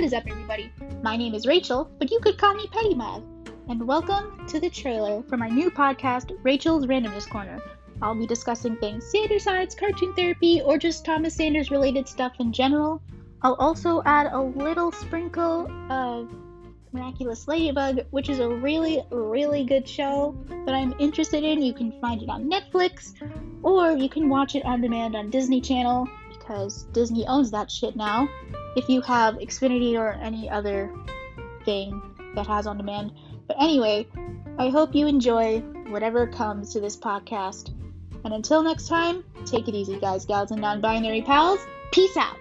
What is up, everybody? My name is Rachel, but you could call me Petty Mav. And welcome to the trailer for my new podcast, Rachel's Randomness Corner. I'll be discussing things Sanders Sides, cartoon therapy, or just Thomas Sanders related stuff in general. I'll also add a little sprinkle of Miraculous Ladybug, which is a really, really good show that I'm interested in. You can find it on Netflix, or you can watch it on demand on Disney Channel because Disney owns that shit now. If you have Xfinity or any other thing that has on demand. But anyway, I hope you enjoy whatever comes to this podcast. And until next time, take it easy, guys, gals, and non binary pals. Peace out.